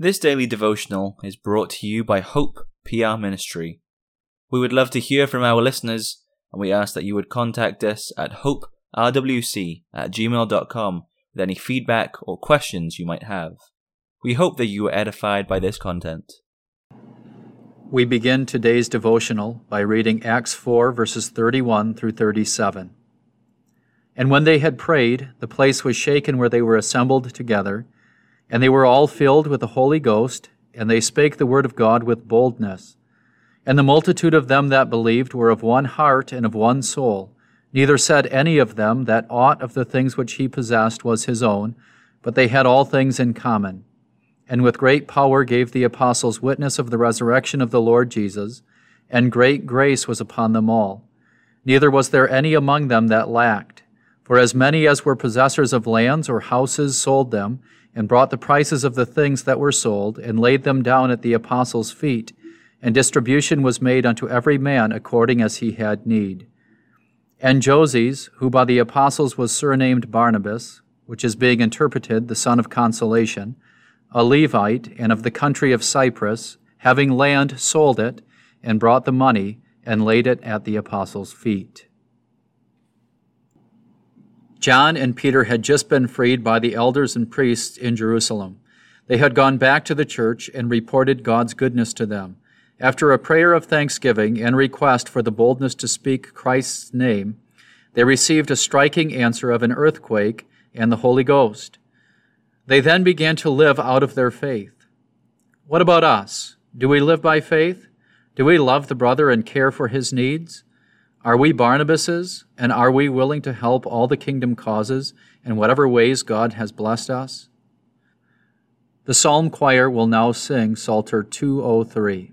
This daily devotional is brought to you by Hope PR Ministry. We would love to hear from our listeners, and we ask that you would contact us at hoperwc at gmail.com with any feedback or questions you might have. We hope that you were edified by this content. We begin today's devotional by reading Acts 4, verses 31 through 37. And when they had prayed, the place was shaken where they were assembled together and they were all filled with the Holy Ghost, and they spake the word of God with boldness. And the multitude of them that believed were of one heart and of one soul. Neither said any of them that aught of the things which he possessed was his own, but they had all things in common. And with great power gave the apostles witness of the resurrection of the Lord Jesus, and great grace was upon them all. Neither was there any among them that lacked. For as many as were possessors of lands or houses sold them, and brought the prices of the things that were sold, and laid them down at the apostles' feet, and distribution was made unto every man according as he had need. And Joses, who by the apostles was surnamed Barnabas, which is being interpreted the son of consolation, a Levite, and of the country of Cyprus, having land, sold it, and brought the money, and laid it at the apostles' feet. John and Peter had just been freed by the elders and priests in Jerusalem. They had gone back to the church and reported God's goodness to them. After a prayer of thanksgiving and request for the boldness to speak Christ's name, they received a striking answer of an earthquake and the Holy Ghost. They then began to live out of their faith. What about us? Do we live by faith? Do we love the brother and care for his needs? Are we Barnabases, and are we willing to help all the kingdom causes in whatever ways God has blessed us? The Psalm Choir will now sing Psalter 203.